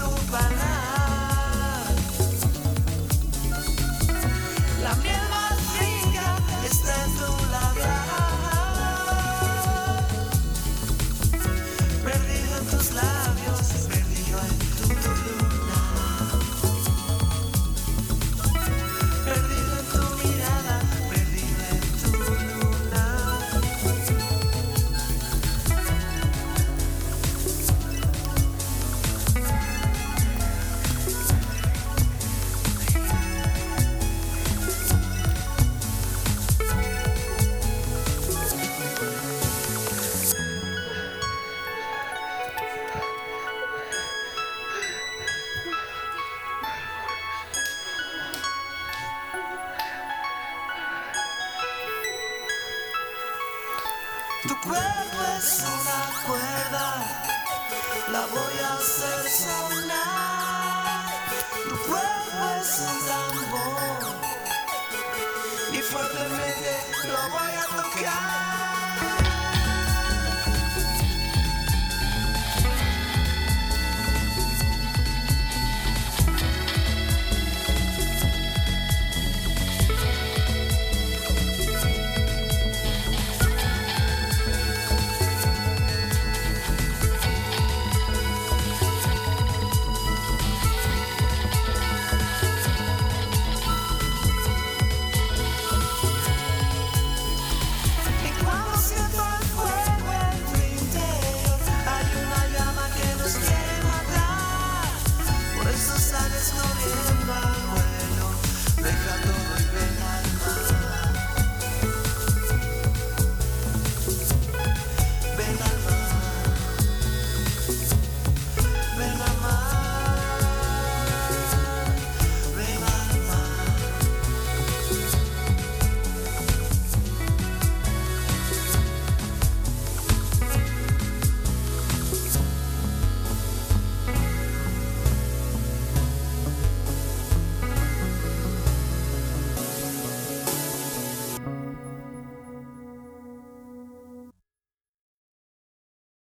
nobody. Tu cuerpo es una cuerda, la voy a hacer sonar. Tu cuerpo es un tambor y fuertemente lo voy a tocar.